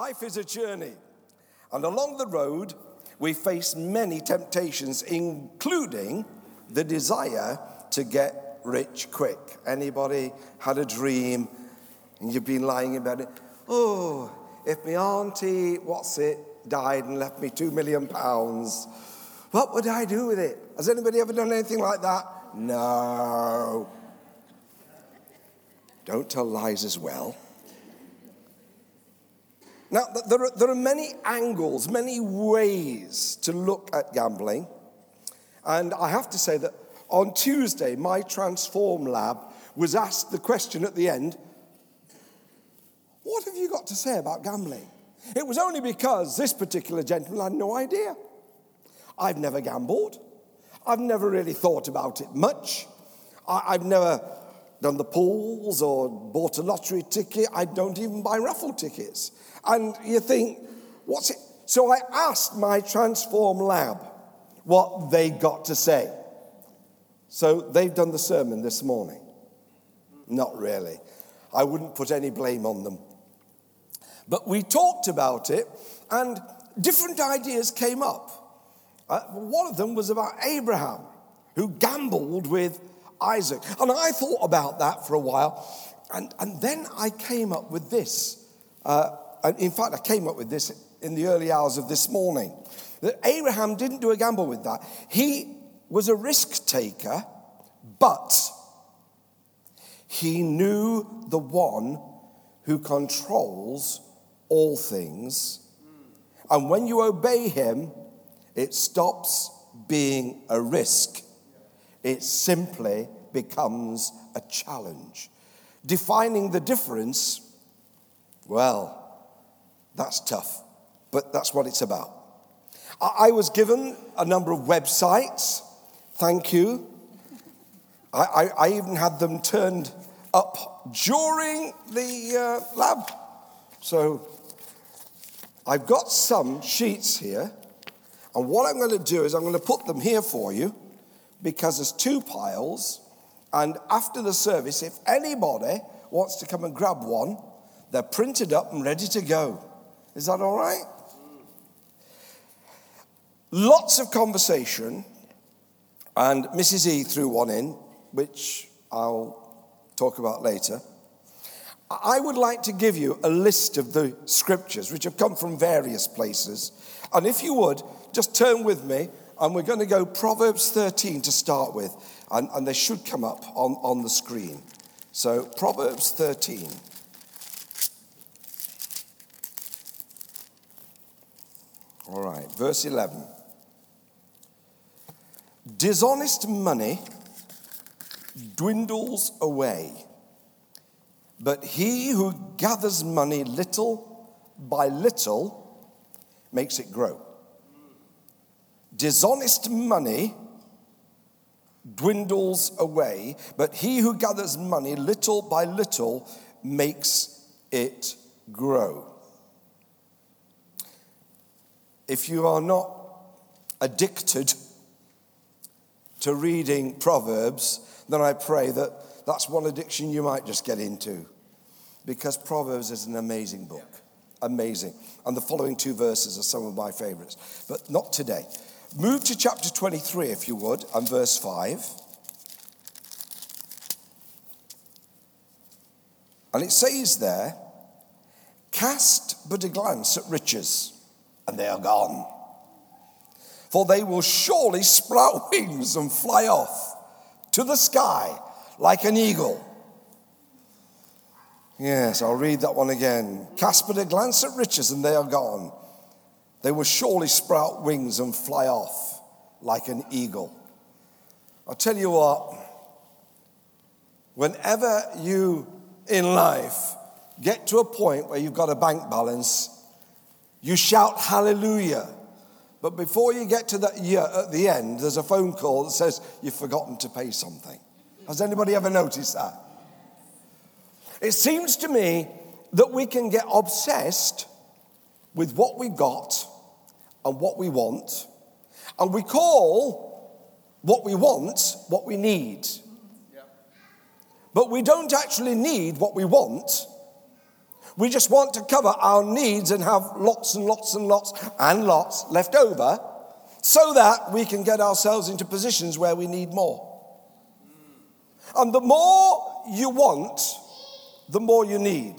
Life is a journey, and along the road, we face many temptations, including the desire to get rich quick. Anybody had a dream and you've been lying in bed? Oh, if my auntie, what's it, died and left me two million pounds, what would I do with it? Has anybody ever done anything like that? No. Don't tell lies as well. Now, there are, there are many angles, many ways to look at gambling. And I have to say that on Tuesday, my Transform Lab was asked the question at the end What have you got to say about gambling? It was only because this particular gentleman had no idea. I've never gambled, I've never really thought about it much. I, have never done the pools or bought a lottery ticket. I don't even buy raffle tickets. And you think, what's it? So I asked my Transform Lab what they got to say. So they've done the sermon this morning. Not really. I wouldn't put any blame on them. But we talked about it, and different ideas came up. Uh, one of them was about Abraham, who gambled with Isaac. And I thought about that for a while, and, and then I came up with this. Uh, in fact, I came up with this in the early hours of this morning. That Abraham didn't do a gamble with that. He was a risk taker, but he knew the one who controls all things. And when you obey him, it stops being a risk. It simply becomes a challenge. Defining the difference, well, that's tough, but that's what it's about. I was given a number of websites. Thank you. I, I, I even had them turned up during the uh, lab. So I've got some sheets here. And what I'm going to do is I'm going to put them here for you because there's two piles. And after the service, if anybody wants to come and grab one, they're printed up and ready to go. Is that all right? Lots of conversation, and Mrs. E threw one in, which I'll talk about later. I would like to give you a list of the scriptures which have come from various places. And if you would, just turn with me, and we're going to go Proverbs 13 to start with, and, and they should come up on, on the screen. So, Proverbs 13. All right, verse 11. Dishonest money dwindles away, but he who gathers money little by little makes it grow. Dishonest money dwindles away, but he who gathers money little by little makes it grow if you are not addicted to reading Proverbs, then I pray that that's one addiction you might just get into. Because Proverbs is an amazing book. Amazing. And the following two verses are some of my favorites, but not today. Move to chapter 23, if you would, and verse 5. And it says there, cast but a glance at riches and they are gone. For they will surely sprout wings and fly off to the sky like an eagle. Yes, I'll read that one again. Cast but a glance at riches, and they are gone. They will surely sprout wings and fly off like an eagle. I'll tell you what, whenever you in life get to a point where you've got a bank balance you shout hallelujah. But before you get to that year at the end, there's a phone call that says you've forgotten to pay something. Has anybody ever noticed that? It seems to me that we can get obsessed with what we got and what we want, and we call what we want what we need. But we don't actually need what we want. We just want to cover our needs and have lots and lots and lots and lots left over so that we can get ourselves into positions where we need more. And the more you want, the more you need.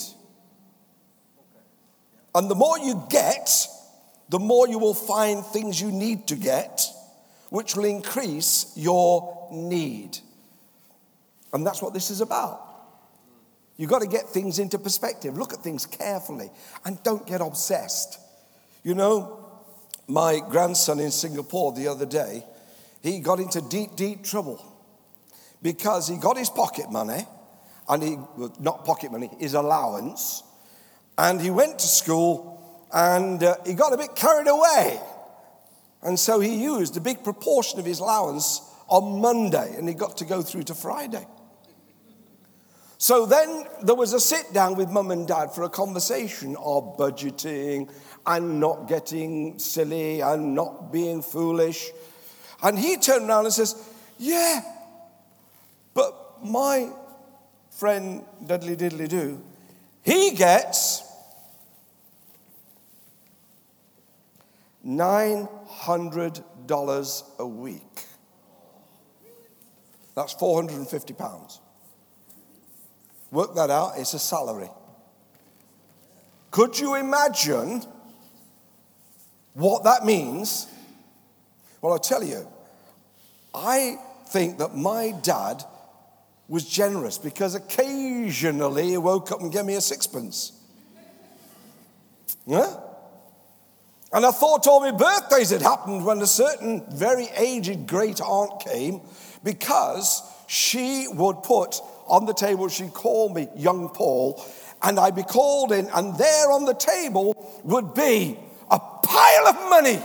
And the more you get, the more you will find things you need to get, which will increase your need. And that's what this is about. You've got to get things into perspective. Look at things carefully and don't get obsessed. You know, my grandson in Singapore the other day, he got into deep, deep trouble because he got his pocket money and he, well, not pocket money, his allowance, and he went to school and uh, he got a bit carried away. And so he used a big proportion of his allowance on Monday and he got to go through to Friday. So then there was a sit down with mum and dad for a conversation of budgeting and not getting silly and not being foolish. And he turned around and says, Yeah, but my friend Dudley Diddley Doo, he gets $900 a week. That's 450 pounds. Work that out, it's a salary. Could you imagine what that means? Well, I'll tell you, I think that my dad was generous because occasionally he woke up and gave me a sixpence. Yeah? And I thought all my birthdays had happened when a certain very aged great aunt came because she would put on the table, she'd call me young Paul, and I'd be called in, and there on the table would be a pile of money.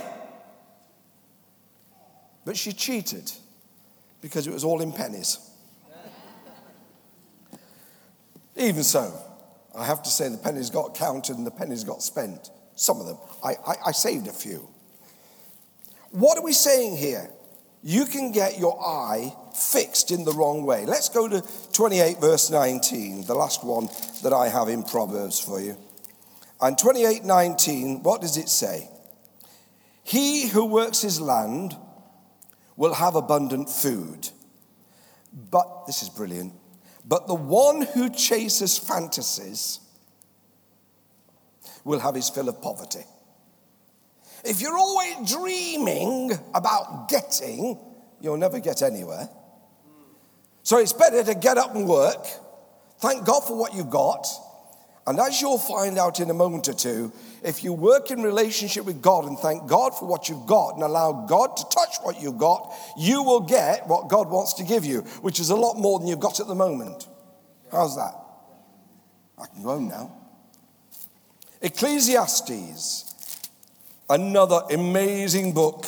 But she cheated because it was all in pennies. Even so, I have to say the pennies got counted and the pennies got spent. Some of them. I, I, I saved a few. What are we saying here? you can get your eye fixed in the wrong way. Let's go to 28, verse 19, the last one that I have in Proverbs for you. And 28, 19, what does it say? He who works his land will have abundant food. But, this is brilliant, but the one who chases fantasies will have his fill of poverty. If you're always dreaming about getting, you'll never get anywhere. So it's better to get up and work. Thank God for what you've got. And as you'll find out in a moment or two, if you work in relationship with God and thank God for what you've got and allow God to touch what you've got, you will get what God wants to give you, which is a lot more than you've got at the moment. How's that? I can go home now. Ecclesiastes Another amazing book.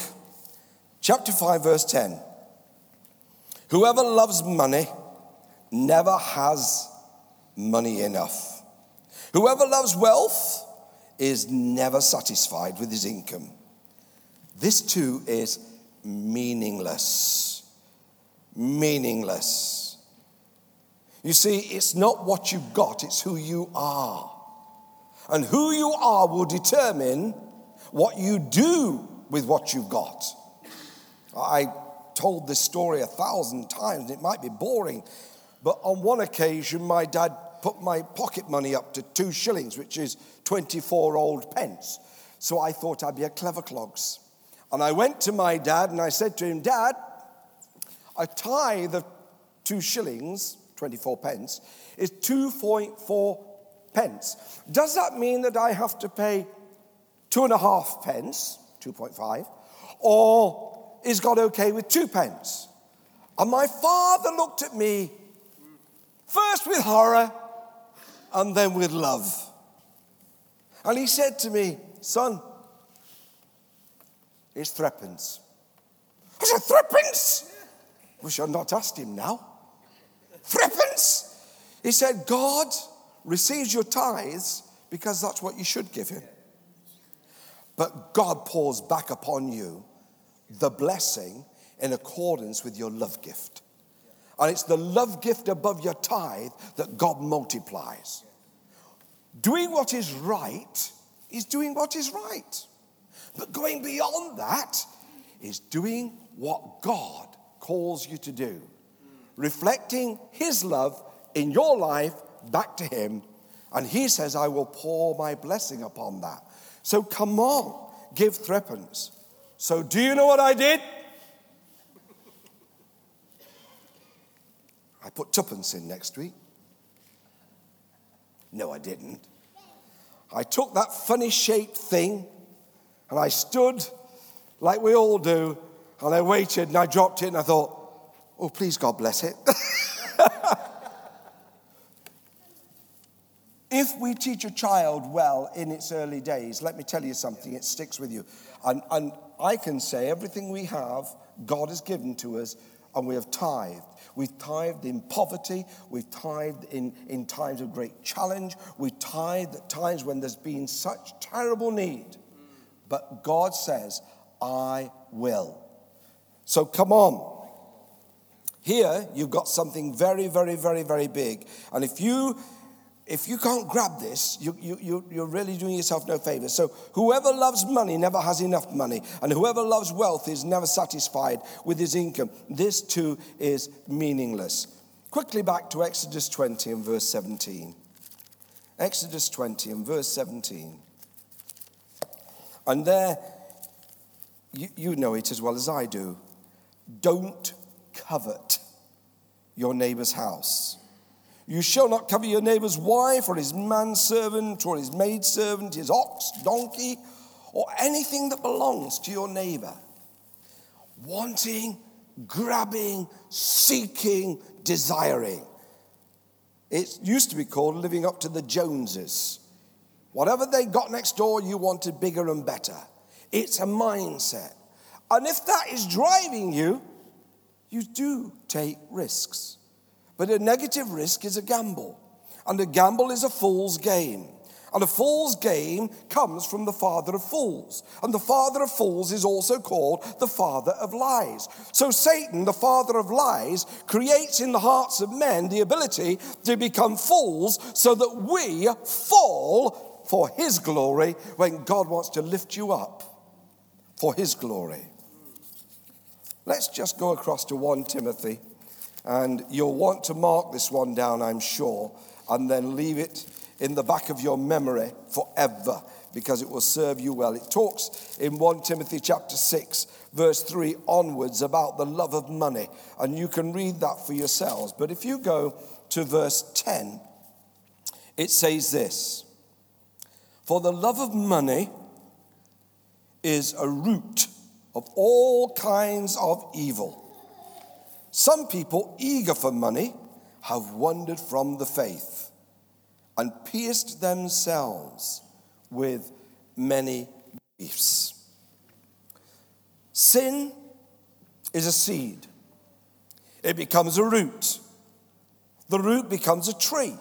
Chapter 5, verse 10. Whoever loves money never has money enough. Whoever loves wealth is never satisfied with his income. This too is meaningless. Meaningless. You see, it's not what you've got, it's who you are. And who you are will determine what you do with what you've got. I told this story a thousand times, it might be boring, but on one occasion, my dad put my pocket money up to two shillings, which is 24 old pence. So I thought I'd be a clever clogs. And I went to my dad and I said to him, Dad, a tithe of two shillings, 24 pence, is 2.4 pence. Does that mean that I have to pay two and a half pence, 2.5, or is God okay with two pence? And my father looked at me first with horror and then with love. And he said to me, Son, it's threepence. I said, Threepence? We shall not ask him now. Threepence? He said, God receives your tithes because that's what you should give him. But God pours back upon you the blessing in accordance with your love gift. And it's the love gift above your tithe that God multiplies. Doing what is right is doing what is right. But going beyond that is doing what God calls you to do, reflecting His love in your life back to Him. And He says, I will pour my blessing upon that. So come on, give threepence. So, do you know what I did? I put tuppence in next week. No, I didn't. I took that funny shaped thing and I stood like we all do and I waited and I dropped it and I thought, oh, please, God bless it. if we teach a child well in its early days, let me tell you something, it sticks with you. And, and I can say everything we have, God has given to us, and we have tithed. We've tithed in poverty. We've tithed in, in times of great challenge. We've tithed at times when there's been such terrible need. But God says, I will. So come on. Here, you've got something very, very, very, very big. And if you if you can't grab this, you, you, you, are really doing yourself no favor. So, whoever loves money never has enough money, and whoever loves wealth is never satisfied with his income. This too is meaningless. Quickly back to Exodus 20 and verse 17. Exodus 20 and verse 17. And there, you, you know it as well as I do. Don't covet your neighbor's house. You shall not cover your neighbor's wife, or his manservant, or his maidservant, his ox, donkey, or anything that belongs to your neighbor. Wanting, grabbing, seeking, desiring. It used to be called living up to the Joneses. Whatever they got next door, you wanted bigger and better. It's a mindset. And if that is driving you, you do take risks. But a negative risk is a gamble, and a gamble is a fool's game. And a fool's game comes from the father of fools. And the father of fools is also called the father of lies. So Satan, the father of lies, creates in the hearts of men the ability to become fools so that we fall for his glory when God wants to lift you up for his glory. Let's just go across to 1 Timothy and you'll want to mark this one down, I'm sure, and then leave it in the back of your memory forever because it will serve you well. It talks in 1 Timothy chapter 6, verse 3 onwards about the love of money, and you can read that for yourselves. But if you go to verse 10, it says this For the love of money is a root of all kinds of evil. Some people, eager for money, have wandered from the faith and pierced themselves with many griefs. Sin is a seed, it becomes a root. The root becomes a tree,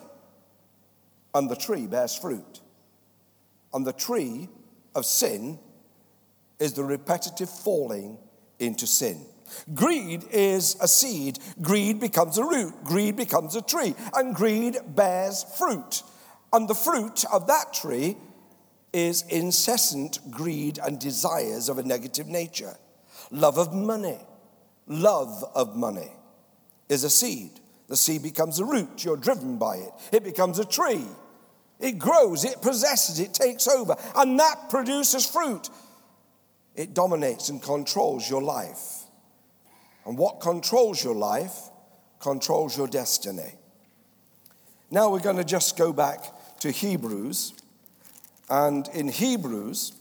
and the tree bears fruit. And the tree of sin is the repetitive falling into sin. Greed is a seed. Greed becomes a root. Greed becomes a tree. And greed bears fruit. And the fruit of that tree is incessant greed and desires of a negative nature. Love of money. Love of money is a seed. The seed becomes a root. You're driven by it. It becomes a tree. It grows, it possesses, it takes over, and that produces fruit. It dominates and controls your life. And what controls your life controls your destiny. Now we're going to just go back to Hebrews. And in Hebrews,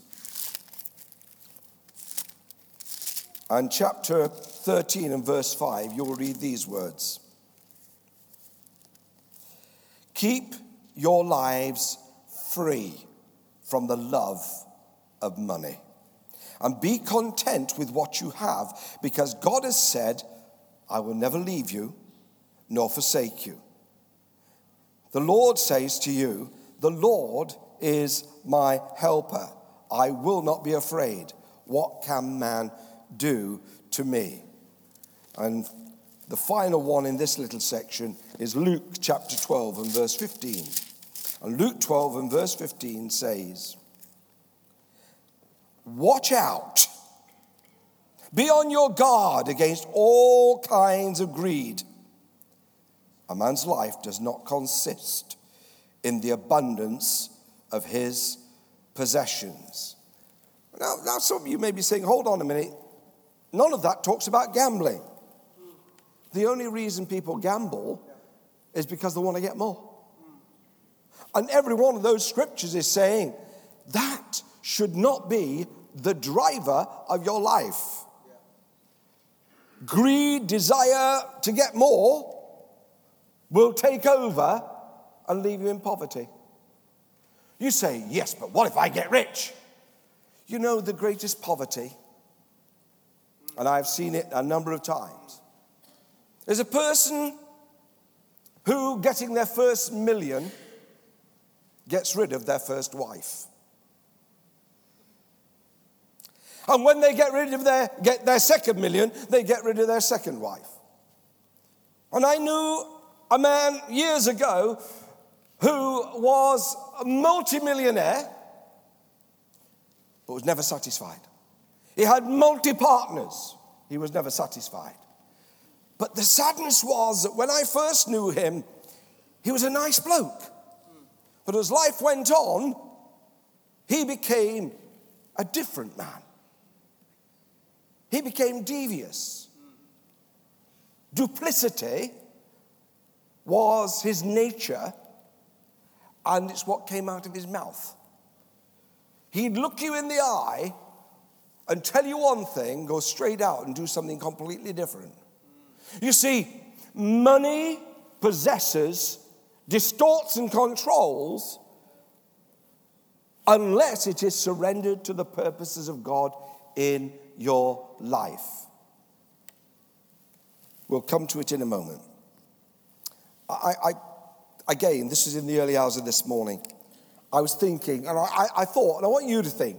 and chapter 13 and verse 5, you'll read these words Keep your lives free from the love of money and be content with what you have because God has said, I will never leave you nor forsake you. The Lord says to you, The Lord is my helper. I will not be afraid. What can man do to me? And the final one in this little section is Luke chapter 12 and verse 15. And Luke 12 and verse 15 says, Watch out. Be on your guard against all kinds of greed. A man's life does not consist in the abundance of his possessions. Now, now, some of you may be saying, hold on a minute. None of that talks about gambling. The only reason people gamble is because they want to get more. And every one of those scriptures is saying that should not be the driver of your life. Greed, desire to get more will take over and leave you in poverty. You say, yes, but what if I get rich? You know, the greatest poverty, and I've seen it a number of times, is a person who, getting their first million, gets rid of their first wife. And when they get rid of their, get their second million, they get rid of their second wife. And I knew a man years ago who was a multimillionaire but was never satisfied. He had multi partners, he was never satisfied. But the sadness was that when I first knew him, he was a nice bloke. But as life went on, he became a different man. He became devious. Duplicity was his nature, and it's what came out of his mouth. He'd look you in the eye and tell you one thing, go straight out and do something completely different. You see, money possesses, distorts, and controls unless it is surrendered to the purposes of God in your life. We'll come to it in a moment. I, I, again, this is in the early hours of this morning. I was thinking, and I, I thought, and I want you to think,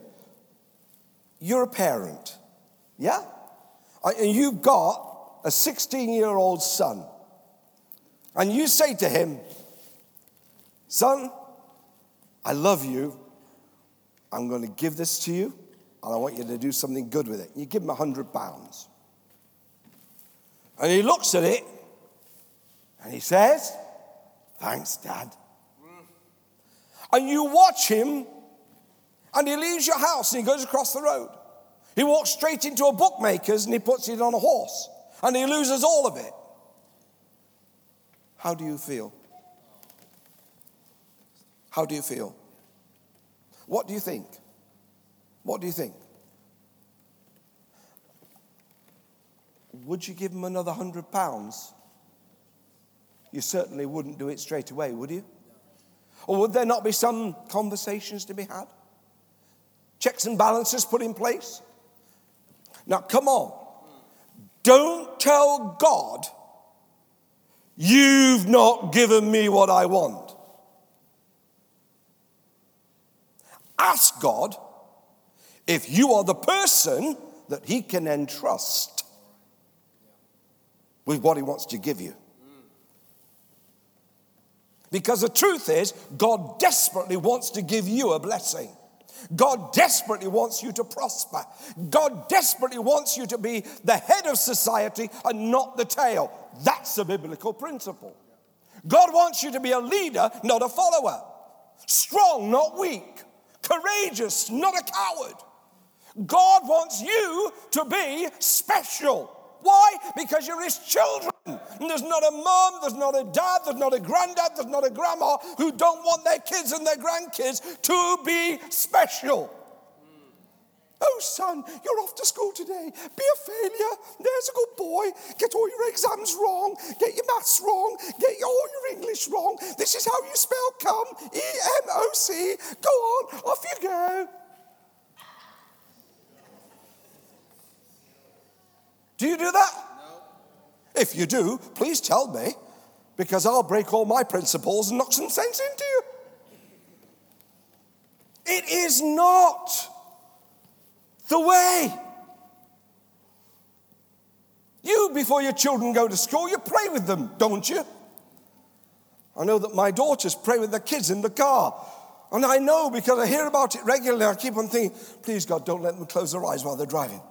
you're a parent, yeah? And you've got a 16 year old son. And you say to him, Son, I love you. I'm going to give this to you, and I want you to do something good with it. You give him a hundred pounds. And he looks at it and he says, Thanks, Dad. And you watch him, and he leaves your house and he goes across the road. He walks straight into a bookmaker's and he puts it on a horse, and he loses all of it. How do you feel? How do you feel? What do you think? What do you think? Would you give him another hundred pounds? You certainly wouldn't do it straight away, would you? Or would there not be some conversations to be had? Checks and balances put in place? Now, come on. Don't tell God, you've not given me what I want. Ask God if you are the person that He can entrust with what He wants to give you. Because the truth is, God desperately wants to give you a blessing. God desperately wants you to prosper. God desperately wants you to be the head of society and not the tail. That's a biblical principle. God wants you to be a leader, not a follower. Strong, not weak. Courageous, not a coward. God wants you to be special. Why? Because you're his children. And there's not a mom, there's not a dad, there's not a granddad, there's not a grandma who don't want their kids and their grandkids to be special. Oh, son, you're off to school today. Be a failure. There's a good boy. Get all your exams wrong. Get your maths wrong. Get all your English wrong. This is how you spell come. E M O C. Go on, off you go. Do you do that? No. If you do, please tell me, because I'll break all my principles and knock some sense into you. It is not the way. You, before your children go to school, you pray with them, don't you? I know that my daughters pray with their kids in the car. And I know because I hear about it regularly, I keep on thinking, please God, don't let them close their eyes while they're driving.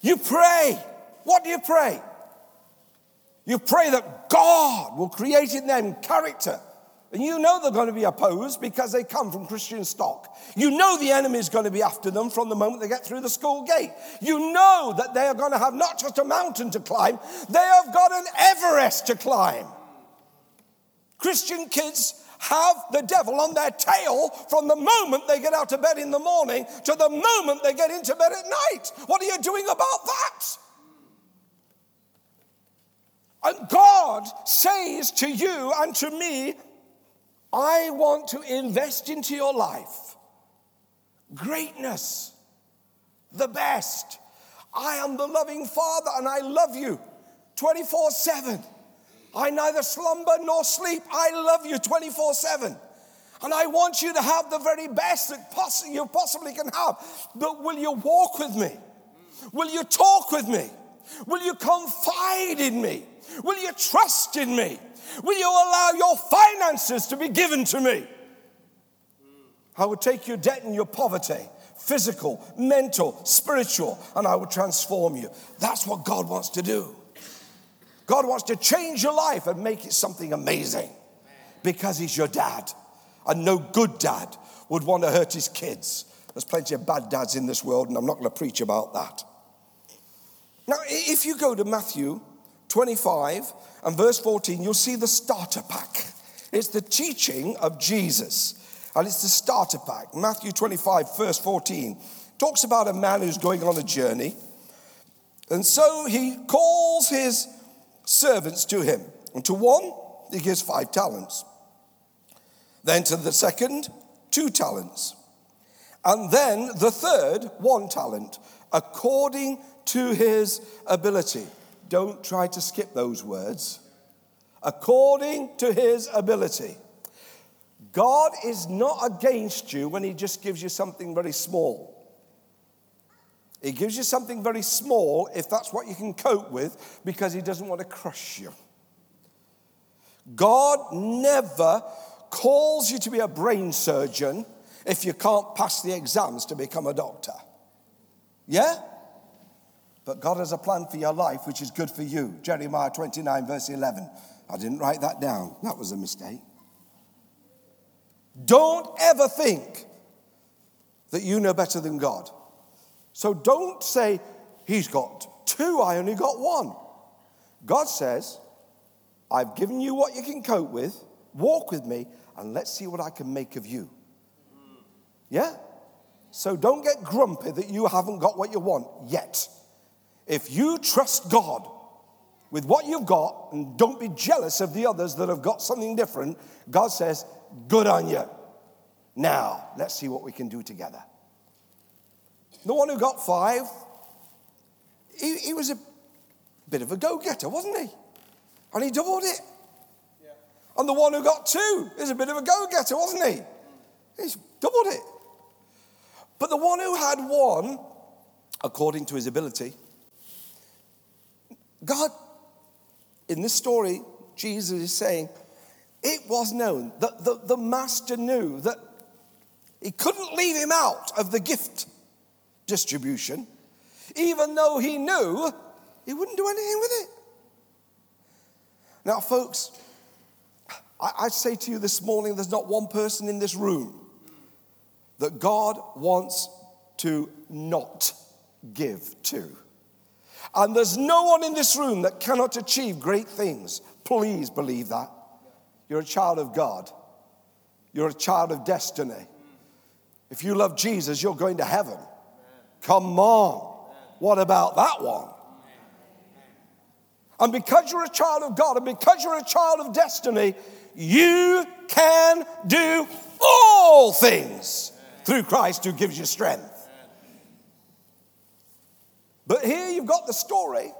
You pray. What do you pray? You pray that God will create in them character. And you know they're going to be opposed because they come from Christian stock. You know the enemy is going to be after them from the moment they get through the school gate. You know that they are going to have not just a mountain to climb, they have got an Everest to climb. Christian kids have the devil on their tail from the moment they get out of bed in the morning to the moment they get into bed at night. What are you doing about that? And God says to you and to me, I want to invest into your life greatness, the best. I am the loving Father and I love you 24 7. I neither slumber nor sleep. I love you 24 7. And I want you to have the very best that poss- you possibly can have. But will you walk with me? Will you talk with me? Will you confide in me? Will you trust in me? Will you allow your finances to be given to me? I will take your debt and your poverty, physical, mental, spiritual, and I will transform you. That's what God wants to do. God wants to change your life and make it something amazing because He's your dad. And no good dad would want to hurt his kids. There's plenty of bad dads in this world, and I'm not going to preach about that. Now, if you go to Matthew 25 and verse 14, you'll see the starter pack. It's the teaching of Jesus, and it's the starter pack. Matthew 25, verse 14, talks about a man who's going on a journey. And so he calls his servants to him. And to one, he gives five talents. Then to the second, two talents. And then the third, one talent, according to his ability. Don't try to skip those words. According to his ability. God is not against you when he just gives you something very small. He gives you something very small if that's what you can cope with because He doesn't want to crush you. God never calls you to be a brain surgeon if you can't pass the exams to become a doctor. Yeah? But God has a plan for your life which is good for you. Jeremiah 29, verse 11. I didn't write that down, that was a mistake. Don't ever think that you know better than God. So don't say, He's got two, I only got one. God says, I've given you what you can cope with, walk with me, and let's see what I can make of you. Yeah? So don't get grumpy that you haven't got what you want yet. If you trust God with what you've got and don't be jealous of the others that have got something different, God says, Good on you. Now, let's see what we can do together. The one who got five, he, he was a bit of a go getter, wasn't he? And he doubled it. Yeah. And the one who got two is a bit of a go getter, wasn't he? He's doubled it. But the one who had one, according to his ability, God, in this story, Jesus is saying, it was known that the, the master knew that he couldn't leave him out of the gift distribution, even though he knew he wouldn't do anything with it. Now, folks, I, I say to you this morning there's not one person in this room that God wants to not give to. And there's no one in this room that cannot achieve great things. Please believe that. You're a child of God, you're a child of destiny. If you love Jesus, you're going to heaven. Come on. What about that one? And because you're a child of God and because you're a child of destiny, you can do all things through Christ who gives you strength. But here you've got the story.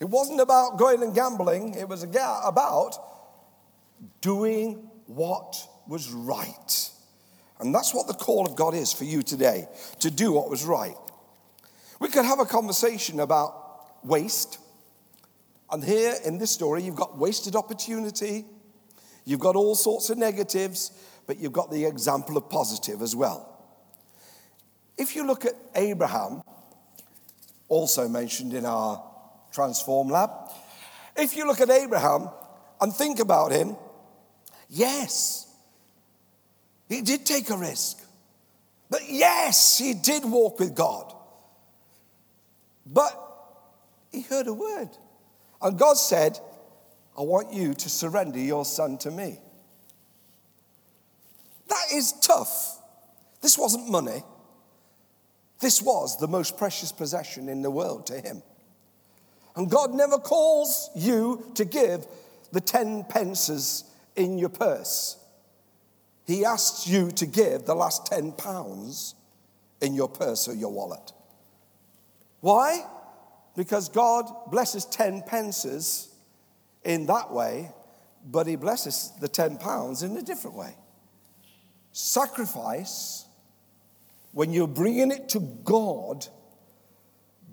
It wasn't about going and gambling, it was about doing what was right. And that's what the call of God is for you today to do what was right. We could have a conversation about waste, And here in this story, you've got wasted opportunity, you've got all sorts of negatives, but you've got the example of positive as well. If you look at Abraham, also mentioned in our Transform Lab, if you look at Abraham and think about him, yes, he did take a risk. But yes, he did walk with God. But he heard a word. And God said, I want you to surrender your son to me. That is tough. This wasn't money. This was the most precious possession in the world to him. And God never calls you to give the 10 pences in your purse. He asks you to give the last 10 pounds in your purse or your wallet. Why? Because God blesses 10 pences in that way, but He blesses the 10 pounds in a different way. Sacrifice, when you're bringing it to God,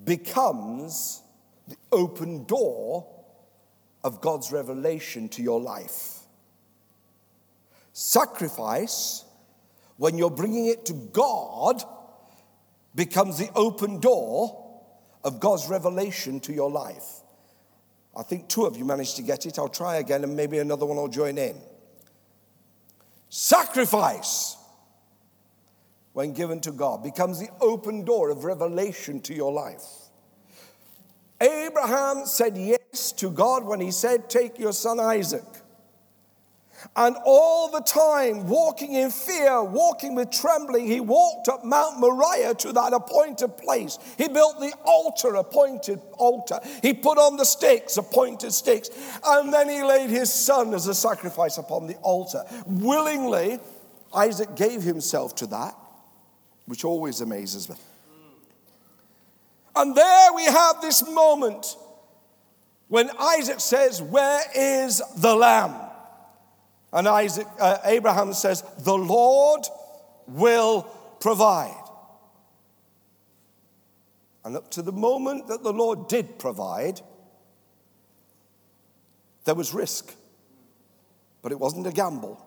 becomes the open door of God's revelation to your life. Sacrifice, when you're bringing it to God, becomes the open door of God's revelation to your life. I think two of you managed to get it. I'll try again and maybe another one will join in. Sacrifice, when given to God, becomes the open door of revelation to your life. Abraham said yes to God when he said, Take your son Isaac. And all the time, walking in fear, walking with trembling, he walked up Mount Moriah to that appointed place. He built the altar, appointed altar. He put on the stakes, appointed stakes. And then he laid his son as a sacrifice upon the altar. Willingly, Isaac gave himself to that, which always amazes me. And there we have this moment when Isaac says, Where is the lamb? And Isaac, uh, Abraham says, The Lord will provide. And up to the moment that the Lord did provide, there was risk. But it wasn't a gamble,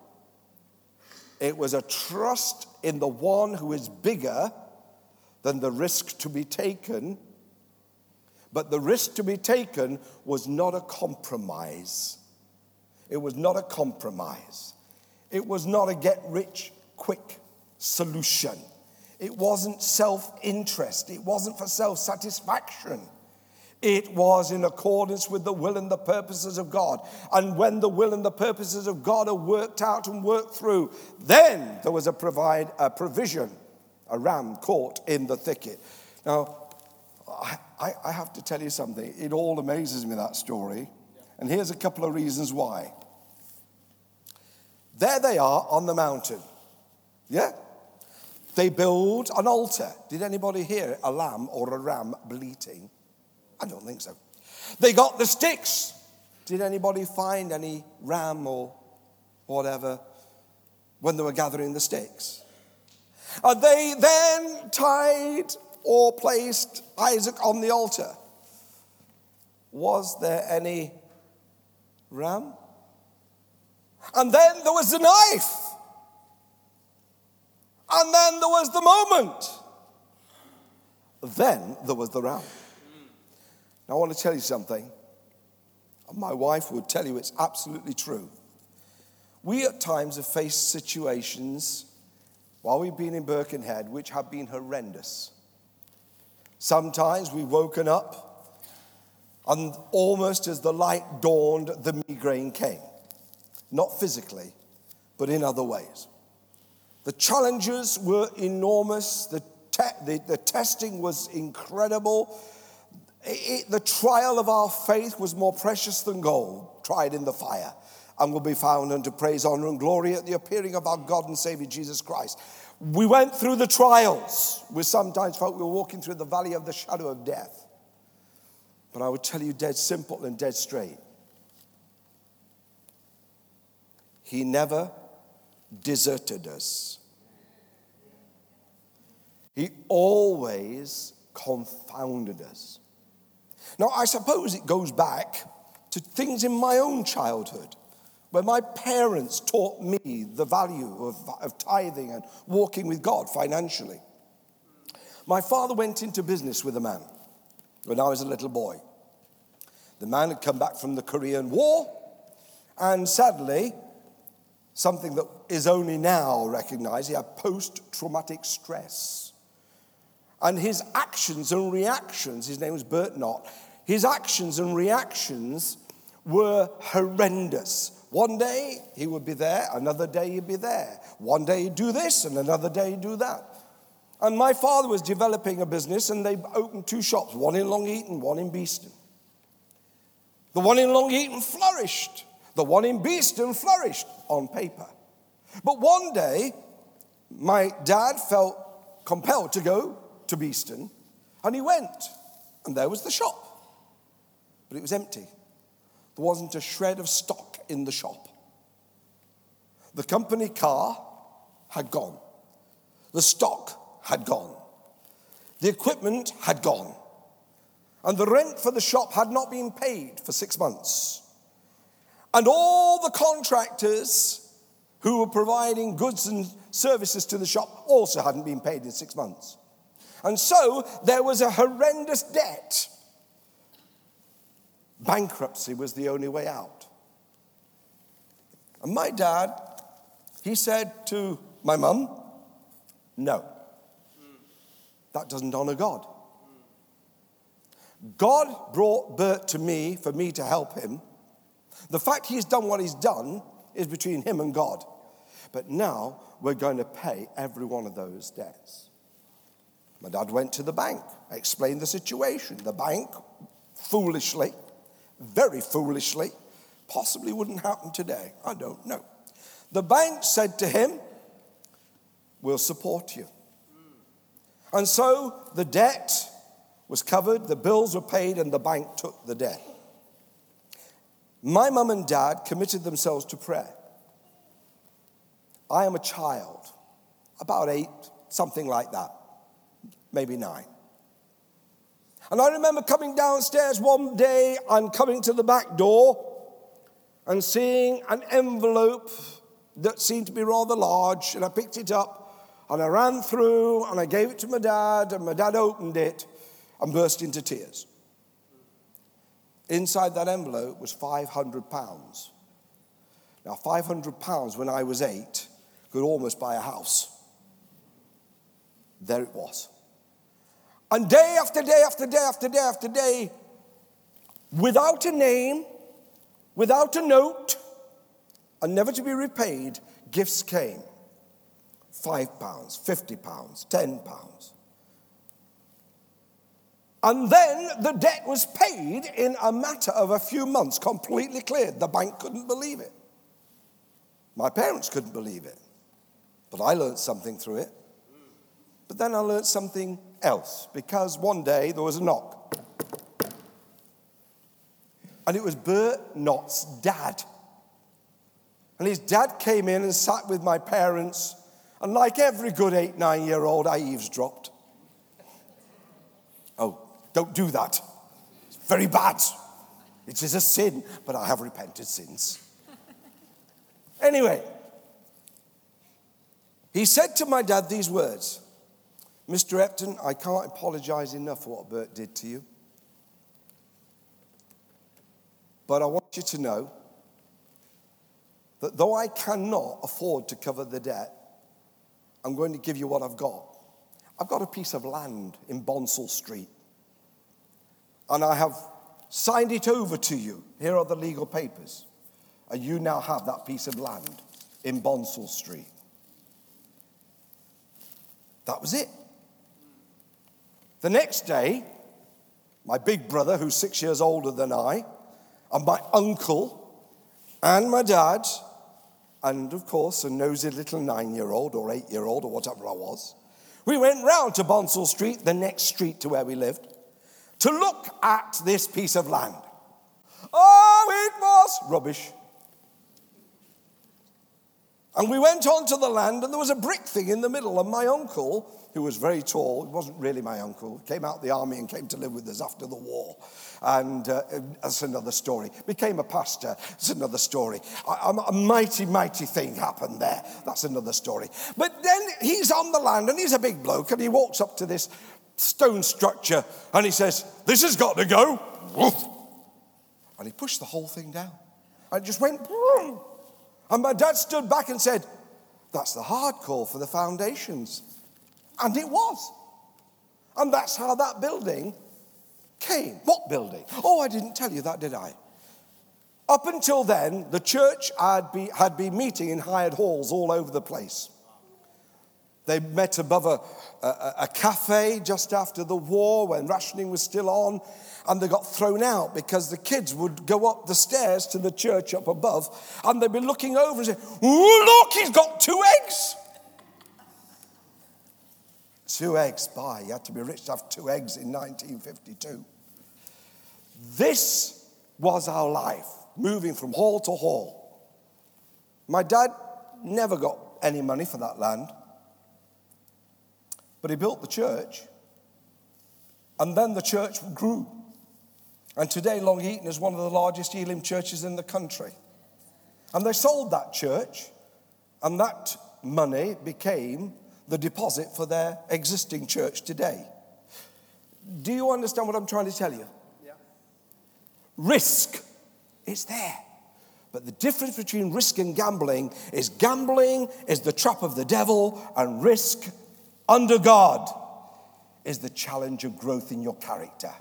it was a trust in the one who is bigger than the risk to be taken. But the risk to be taken was not a compromise. It was not a compromise. It was not a get rich quick solution. It wasn't self interest. It wasn't for self satisfaction. It was in accordance with the will and the purposes of God. And when the will and the purposes of God are worked out and worked through, then there was a, provide, a provision a ram caught in the thicket. Now, I, I have to tell you something. It all amazes me, that story. And here's a couple of reasons why. There they are on the mountain. Yeah? They build an altar. Did anybody hear a lamb or a ram bleating? I don't think so. They got the sticks. Did anybody find any ram or whatever when they were gathering the sticks? Uh, they then tied or placed Isaac on the altar. Was there any ram? And then there was the knife. And then there was the moment. Then there was the ram. Now, I want to tell you something. My wife would tell you it's absolutely true. We at times have faced situations while we've been in Birkenhead, which have been horrendous. Sometimes we've woken up, and almost as the light dawned, the migraine came. Not physically, but in other ways. The challenges were enormous, the, te- the, the testing was incredible. It, the trial of our faith was more precious than gold, tried in the fire and will be found unto praise, honor, and glory at the appearing of our God and Savior Jesus Christ. We went through the trials. We sometimes felt we were walking through the valley of the shadow of death. But I would tell you dead simple and dead straight. He never deserted us. He always confounded us. Now, I suppose it goes back to things in my own childhood where my parents taught me the value of, of tithing and walking with God financially. My father went into business with a man when I was a little boy. The man had come back from the Korean War, and sadly, something that is only now recognized, he had post traumatic stress. And his actions and reactions, his name was Bert Knott, his actions and reactions were horrendous. One day he would be there, another day he'd be there. One day he'd do this, and another day he'd do that. And my father was developing a business, and they opened two shops, one in Long Eaton, one in Beeston. The one in Long Eaton flourished. The one in Beeston flourished on paper. But one day, my dad felt compelled to go to Beeston, and he went, and there was the shop. But it was empty. There wasn't a shred of stock in the shop. The company car had gone. The stock had gone. The equipment had gone. And the rent for the shop had not been paid for six months. And all the contractors who were providing goods and services to the shop also hadn't been paid in six months. And so there was a horrendous debt. Bankruptcy was the only way out. And my dad, he said to my mum, No, that doesn't honor God. God brought Bert to me for me to help him. The fact he's done what he's done is between him and God. But now we're going to pay every one of those debts. My dad went to the bank, explained the situation. The bank, foolishly, very foolishly, possibly wouldn't happen today. I don't know. The bank said to him, We'll support you. And so the debt was covered, the bills were paid, and the bank took the debt. My mum and dad committed themselves to prayer. I am a child, about eight, something like that, maybe nine. And I remember coming downstairs one day and coming to the back door and seeing an envelope that seemed to be rather large, and I picked it up and I ran through and I gave it to my dad, and my dad opened it and burst into tears. Inside that envelope was 500 pounds. Now, 500 pounds when I was eight could almost buy a house. There it was. And day after day after day after day after day, without a name, without a note, and never to be repaid, gifts came. Five pounds, 50 pounds, 10 pounds. And then the debt was paid in a matter of a few months, completely cleared. The bank couldn't believe it. My parents couldn't believe it. But I learned something through it. But then I learned something else because one day there was a knock. And it was Bert Knott's dad. And his dad came in and sat with my parents. And like every good eight, nine year old, I eavesdropped. Don't do that. It's very bad. It is a sin, but I have repented since. Anyway, he said to my dad these words Mr. Epton, I can't apologize enough for what Bert did to you. But I want you to know that though I cannot afford to cover the debt, I'm going to give you what I've got. I've got a piece of land in Bonsall Street and I have signed it over to you. Here are the legal papers. And you now have that piece of land in Bonsall Street. That was it. The next day, my big brother, who's six years older than I, and my uncle, and my dad, and of course, a nosy little nine year old or eight year old or whatever I was, we went round to Bonsall Street, the next street to where we lived to look at this piece of land. Oh, it was rubbish. And we went on to the land, and there was a brick thing in the middle. And my uncle, who was very tall, wasn't really my uncle, came out of the army and came to live with us after the war. And uh, that's another story. Became a pastor, that's another story. A, a mighty, mighty thing happened there. That's another story. But then he's on the land, and he's a big bloke, and he walks up to this stone structure, and he says, This has got to go. And he pushed the whole thing down. And it just went, and my dad stood back and said, That's the hardcore for the foundations. And it was. And that's how that building came. What building? Oh, I didn't tell you that, did I? Up until then, the church had been meeting in hired halls all over the place. They met above a, a, a, cafe just after the war when rationing was still on, and they got thrown out because the kids would go up the stairs to the church up above and they'd be looking over and say, Look, he's got two eggs. Two eggs, by. You had to be rich to have two eggs in 1952. This was our life, moving from hall to hall. My dad never got any money for that land. But he built the church, and then the church grew. And today, Long Eaton is one of the largest Elim churches in the country. And they sold that church, and that money became the deposit for their existing church today. Do you understand what I'm trying to tell you? Yeah. Risk is there. But the difference between risk and gambling is gambling is the trap of the devil, and risk under God is the challenge of growth in your character.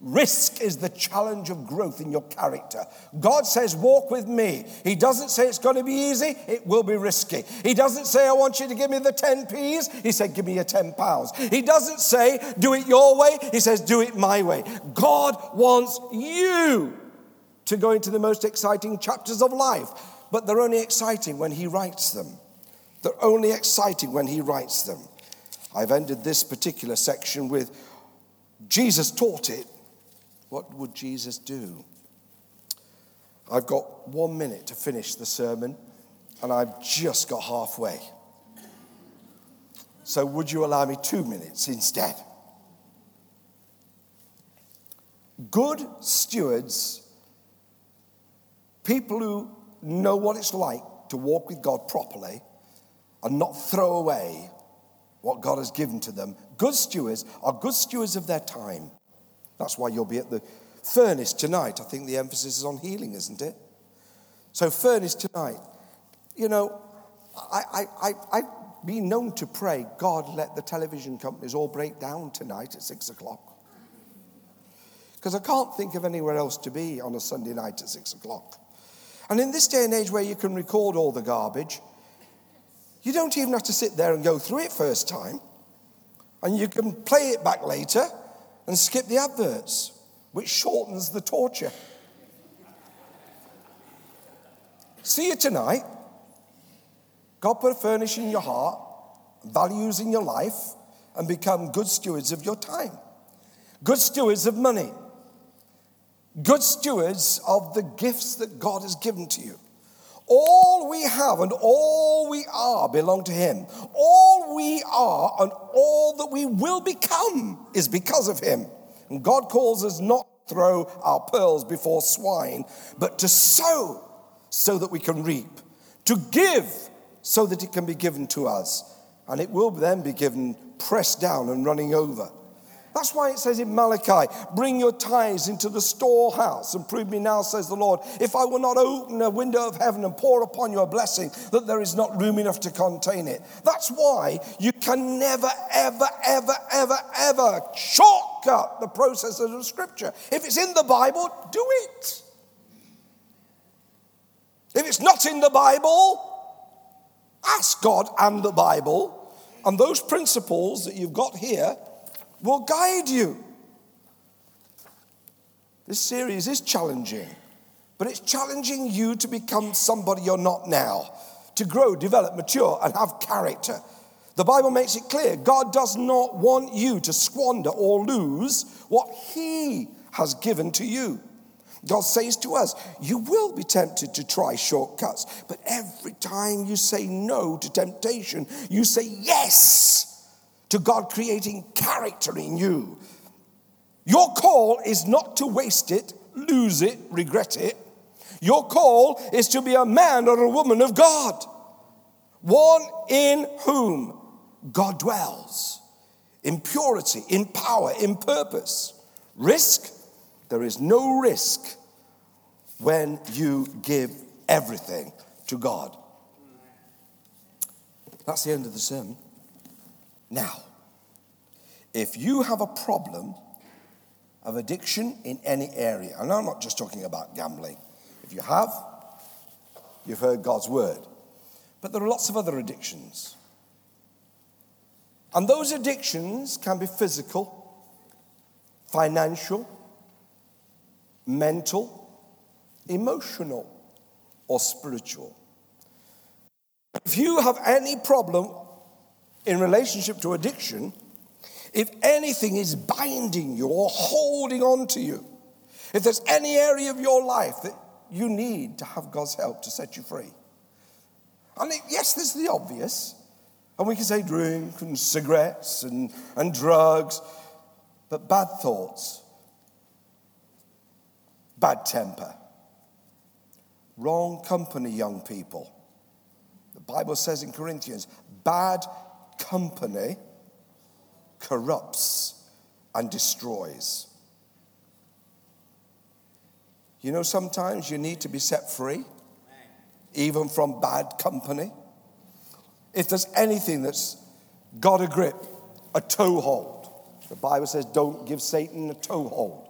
Risk is the challenge of growth in your character. God says, Walk with me. He doesn't say it's going to be easy, it will be risky. He doesn't say, I want you to give me the 10 P's. He said, Give me your 10 pounds. He doesn't say, Do it your way. He says, Do it my way. God wants you to go into the most exciting chapters of life, but they're only exciting when He writes them. They're only exciting when He writes them. I've ended this particular section with Jesus taught it. What would Jesus do? I've got one minute to finish the sermon, and I've just got halfway. So, would you allow me two minutes instead? Good stewards, people who know what it's like to walk with God properly and not throw away what God has given to them. Good stewards are good stewards of their time. That's why you'll be at the furnace tonight. I think the emphasis is on healing, isn't it? So, furnace tonight. You know, I, I, I, I've been known to pray, God, let the television companies all break down tonight at six o'clock. Because I can't think of anywhere else to be on a Sunday night at six o'clock. And in this day and age where you can record all the garbage, you don't even have to sit there and go through it first time. And you can play it back later and skip the adverts, which shortens the torture. See you tonight. God put a furnace in your heart, values in your life, and become good stewards of your time, good stewards of money, good stewards of the gifts that God has given to you. All we have and all we are belong to Him. All we are and all that we will become is because of Him. And God calls us not to throw our pearls before swine, but to sow so that we can reap, to give so that it can be given to us. And it will then be given pressed down and running over. That's why it says in Malachi, bring your tithes into the storehouse and prove me now, says the Lord, if I will not open a window of heaven and pour upon you a blessing, that there is not room enough to contain it. That's why you can never, ever, ever, ever, ever shortcut the processes of Scripture. If it's in the Bible, do it. If it's not in the Bible, ask God and the Bible, and those principles that you've got here will guide you. This series is challenging, but it's challenging you to become somebody you're not now, to grow, develop, mature, and have character. The Bible makes it clear God does not want you to squander or lose what He has given to you. God says to us, you will be tempted to try shortcuts, but every time you say no to temptation, you say yes to God creating character in you. Your call is not to waste it, lose it, regret it. Your call is to be a man or a woman of God, one in whom God dwells, in purity, in power, in purpose. Risk there is no risk when you give everything to God. That's the end of the sermon. Now, if you have a problem of addiction in any area, and I'm not just talking about gambling, if you have, you've heard God's word. But there are lots of other addictions. And those addictions can be physical, financial, mental, emotional, or spiritual. If you have any problem in relationship to addiction, if anything is binding you or holding on to you, if there's any area of your life that you need to have God's help to set you free. And it, yes, there's the obvious. And we can say drink and cigarettes and, and drugs, but bad thoughts, bad temper. Wrong company, young people. The Bible says in Corinthians, bad company corrupts and destroys. You know, sometimes you need to be set free, even from bad company. If there's anything that's got a grip, a toehold, the Bible says, don't give Satan a toehold.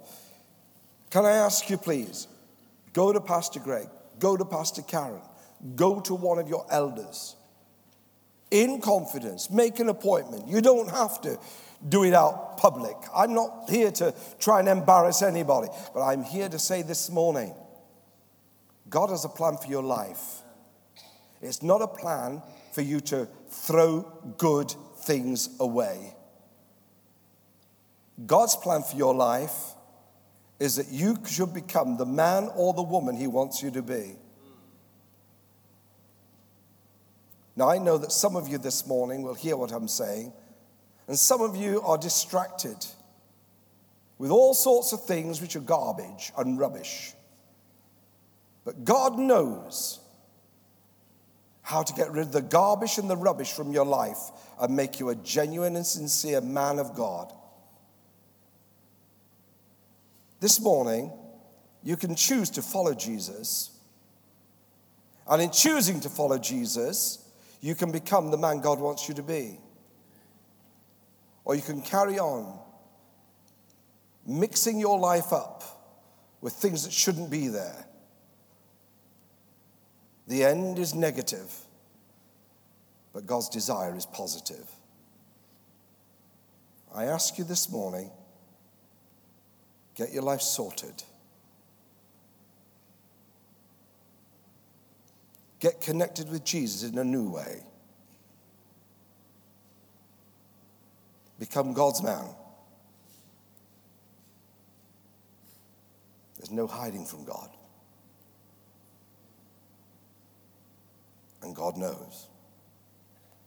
Can I ask you, please, go to Pastor Greg, go to Pastor Karen, go to one of your elders in confidence, make an appointment. You don't have to do it out public. I'm not here to try and embarrass anybody, but I'm here to say this morning God has a plan for your life. It's not a plan for you to throw good things away. God's plan for your life is that you should become the man or the woman He wants you to be. Now, I know that some of you this morning will hear what I'm saying, and some of you are distracted with all sorts of things which are garbage and rubbish. But God knows how to get rid of the garbage and the rubbish from your life and make you a genuine and sincere man of God. This morning, you can choose to follow Jesus. And in choosing to follow Jesus, you can become the man God wants you to be. Or you can carry on mixing your life up with things that shouldn't be there. The end is negative, but God's desire is positive. I ask you this morning Get your life sorted. Get connected with Jesus in a new way. Become God's man. There's no hiding from God. And God knows,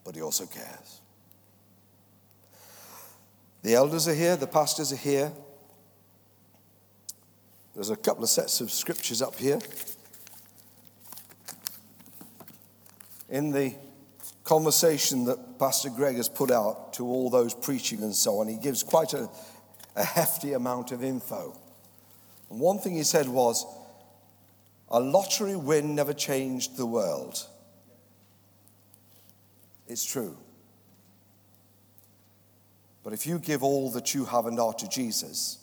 but He also cares. The elders are here, the pastors are here. There's a couple of sets of scriptures up here. In the conversation that Pastor Greg has put out to all those preaching and so on, he gives quite a, a hefty amount of info. And one thing he said was, a lottery win never changed the world. It's true. But if you give all that you have and are to Jesus,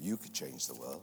you could change the world.